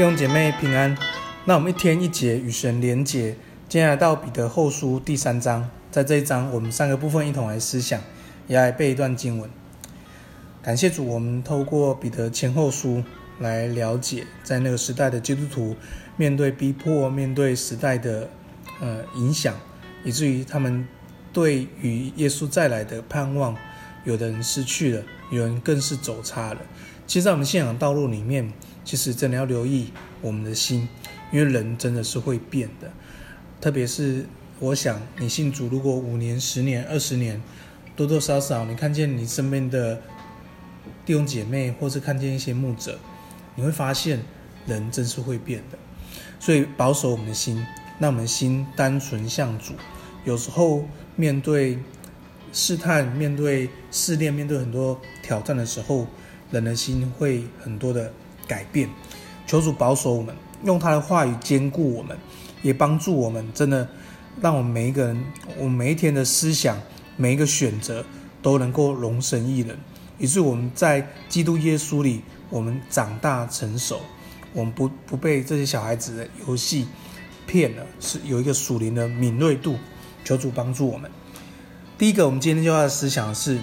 弟兄姐妹平安，那我们一天一节与神连结，接下来到彼得后书第三章，在这一章我们三个部分一同来思想，也来背一段经文。感谢主，我们透过彼得前后书来了解，在那个时代的基督徒面对逼迫，面对时代的呃影响，以至于他们对于耶稣再来的盼望，有的人失去了，有人更是走差了。其实，在我们信仰道路里面，其实真的要留意我们的心，因为人真的是会变的。特别是我想，你信主如果五年、十年、二十年，多多少少你看见你身边的弟兄姐妹，或是看见一些牧者，你会发现人真是会变的。所以保守我们的心，让我们心单纯向主。有时候面对试探、面对试炼、面对很多挑战的时候，人的心会很多的改变，求主保守我们，用他的话语坚固我们，也帮助我们，真的让我们每一个人，我们每一天的思想，每一个选择都能够荣神益人，以致我们在基督耶稣里，我们长大成熟，我们不不被这些小孩子的游戏骗了，是有一个属灵的敏锐度，求主帮助我们。第一个，我们今天就要的思想是，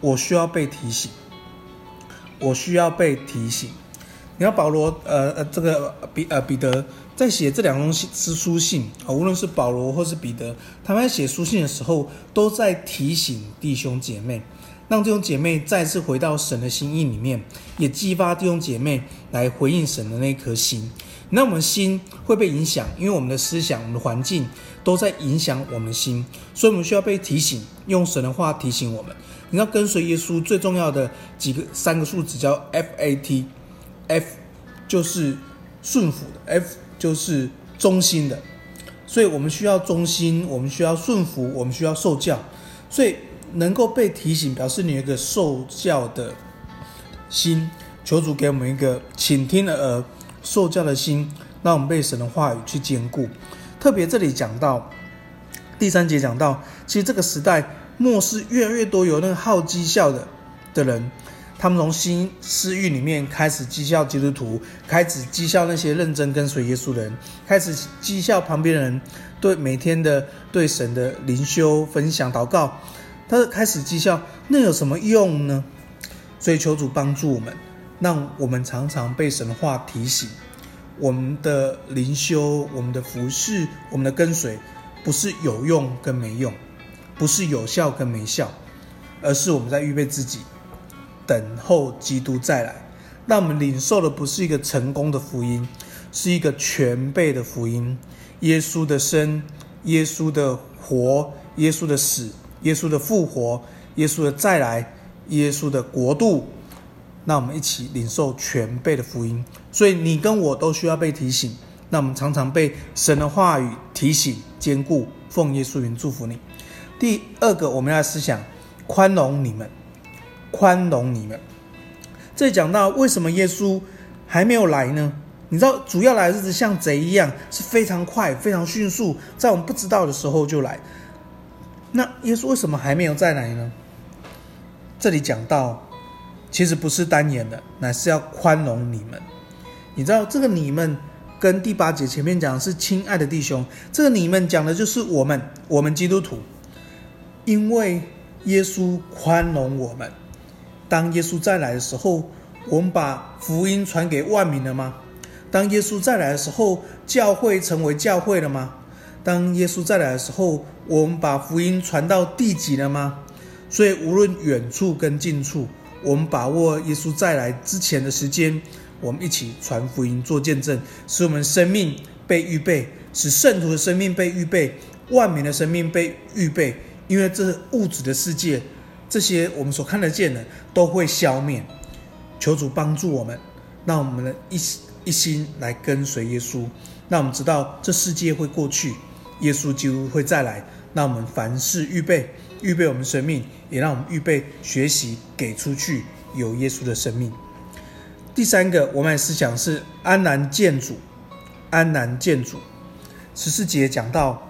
我需要被提醒。我需要被提醒。你要保罗，呃呃，这个彼呃彼得在写这两封信书信啊，无论是保罗或是彼得，他们在写书信的时候，都在提醒弟兄姐妹，让弟兄姐妹再次回到神的心意里面，也激发弟兄姐妹来回应神的那颗心。那我们心会被影响，因为我们的思想、我们的环境都在影响我们心，所以我们需要被提醒，用神的话提醒我们。你要跟随耶稣最重要的几个三个数字叫 FAT F 就是顺服的，F 就是忠心的，所以我们需要忠心，我们需要顺服，我们需要受教，所以能够被提醒，表示你有一个受教的心。求主给我们一个倾听的耳，受教的心，让我们被神的话语去坚固。特别这里讲到第三节讲到，其实这个时代。末世越来越多有那个好讥笑的的人，他们从新私欲里面开始讥笑基督徒，开始讥笑那些认真跟随耶稣的人，开始讥笑旁边人对每天的对神的灵修分享祷告，他开始讥笑，那有什么用呢？所以求主帮助我们，让我们常常被神话提醒，我们的灵修、我们的服事、我们的跟随，不是有用跟没用。不是有效跟没效，而是我们在预备自己，等候基督再来。那我们领受的不是一个成功的福音，是一个全备的福音。耶稣的生，耶稣的活，耶稣的死，耶稣的复活，耶稣的再来，耶稣的国度。那我们一起领受全备的福音。所以你跟我都需要被提醒。那我们常常被神的话语提醒、坚固。奉耶稣名祝福你。第二个，我们要思想宽容你们，宽容你们。这里讲到为什么耶稣还没有来呢？你知道，主要来的日子像贼一样，是非常快、非常迅速，在我们不知道的时候就来。那耶稣为什么还没有再来呢？这里讲到，其实不是单言的，乃是要宽容你们。你知道，这个你们跟第八节前面讲的是亲爱的弟兄，这个你们讲的就是我们，我们基督徒。因为耶稣宽容我们，当耶稣再来的时候，我们把福音传给万民了吗？当耶稣再来的时候，教会成为教会了吗？当耶稣再来的时候，我们把福音传到地极了吗？所以无论远处跟近处，我们把握耶稣再来之前的时间，我们一起传福音做见证，使我们生命被预备，使圣徒的生命被预备，万民的生命被预备。因为这是物质的世界，这些我们所看得见的都会消灭。求主帮助我们，让我们的一一心来跟随耶稣。让我们知道这世界会过去，耶稣基督会再来。让我们凡事预备，预备我们生命，也让我们预备学习给出去有耶稣的生命。第三个，我们的思想是安然见主，安然见主。十四节讲到。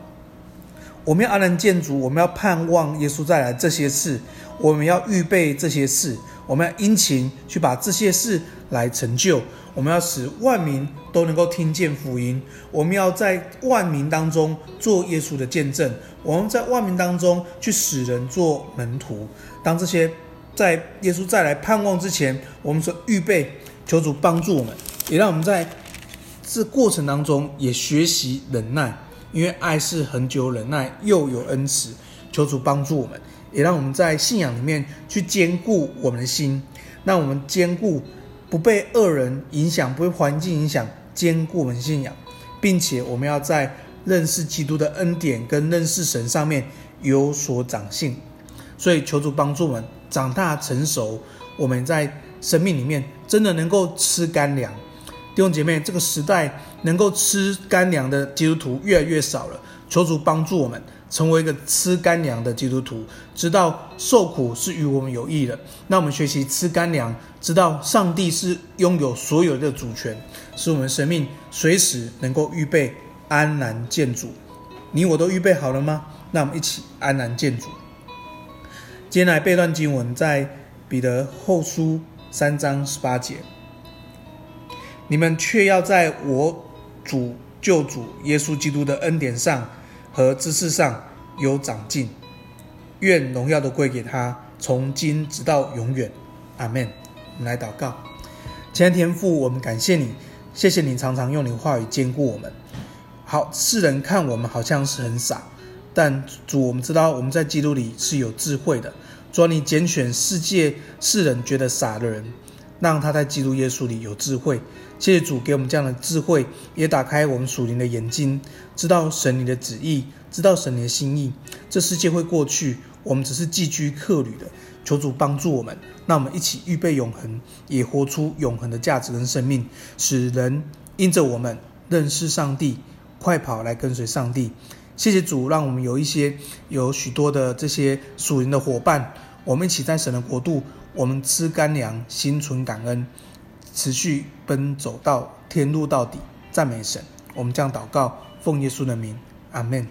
我们要安然见主，我们要盼望耶稣再来这些事，我们要预备这些事，我们要殷勤去把这些事来成就。我们要使万民都能够听见福音。我们要在万民当中做耶稣的见证。我们在万民当中去使人做门徒。当这些在耶稣再来盼望之前，我们所预备，求主帮助我们，也让我们在这过程当中也学习忍耐，因为爱是恒久忍耐，又有恩慈。求主帮助我们，也让我们在信仰里面去坚固我们的心，让我们坚固。不被恶人影响，不被环境影响，坚固我们信仰，并且我们要在认识基督的恩典跟认识神上面有所长进。所以求主帮助我们长大成熟，我们在生命里面真的能够吃干粮。弟兄姐妹，这个时代能够吃干粮的基督徒越来越少了，求主帮助我们。成为一个吃干粮的基督徒，知道受苦是与我们有益的。那我们学习吃干粮，知道上帝是拥有所有的主权，使我们生命随时能够预备安然见主。你我都预备好了吗？那我们一起安然见主。今天来背段经文，在彼得后书三章十八节，你们却要在我主救主耶稣基督的恩典上。和知识上有长进，愿荣耀都归给他，从今直到永远，阿门。我们来祷告，亲爱的天父，我们感谢你，谢谢你常常用你话语坚固我们。好，世人看我们好像是很傻，但主，我们知道我们在基督里是有智慧的。主，你拣选世界世人觉得傻的人，让他在基督耶稣里有智慧。谢谢主给我们这样的智慧，也打开我们属灵的眼睛，知道神你的旨意，知道神你的心意。这世界会过去，我们只是寄居客旅的。求主帮助我们，让我们一起预备永恒，也活出永恒的价值跟生命，使人因着我们认识上帝，快跑来跟随上帝。谢谢主，让我们有一些有许多的这些属灵的伙伴，我们一起在神的国度，我们吃干粮，心存感恩。持续奔走到天路到底，赞美神。我们将祷告，奉耶稣的名，阿门。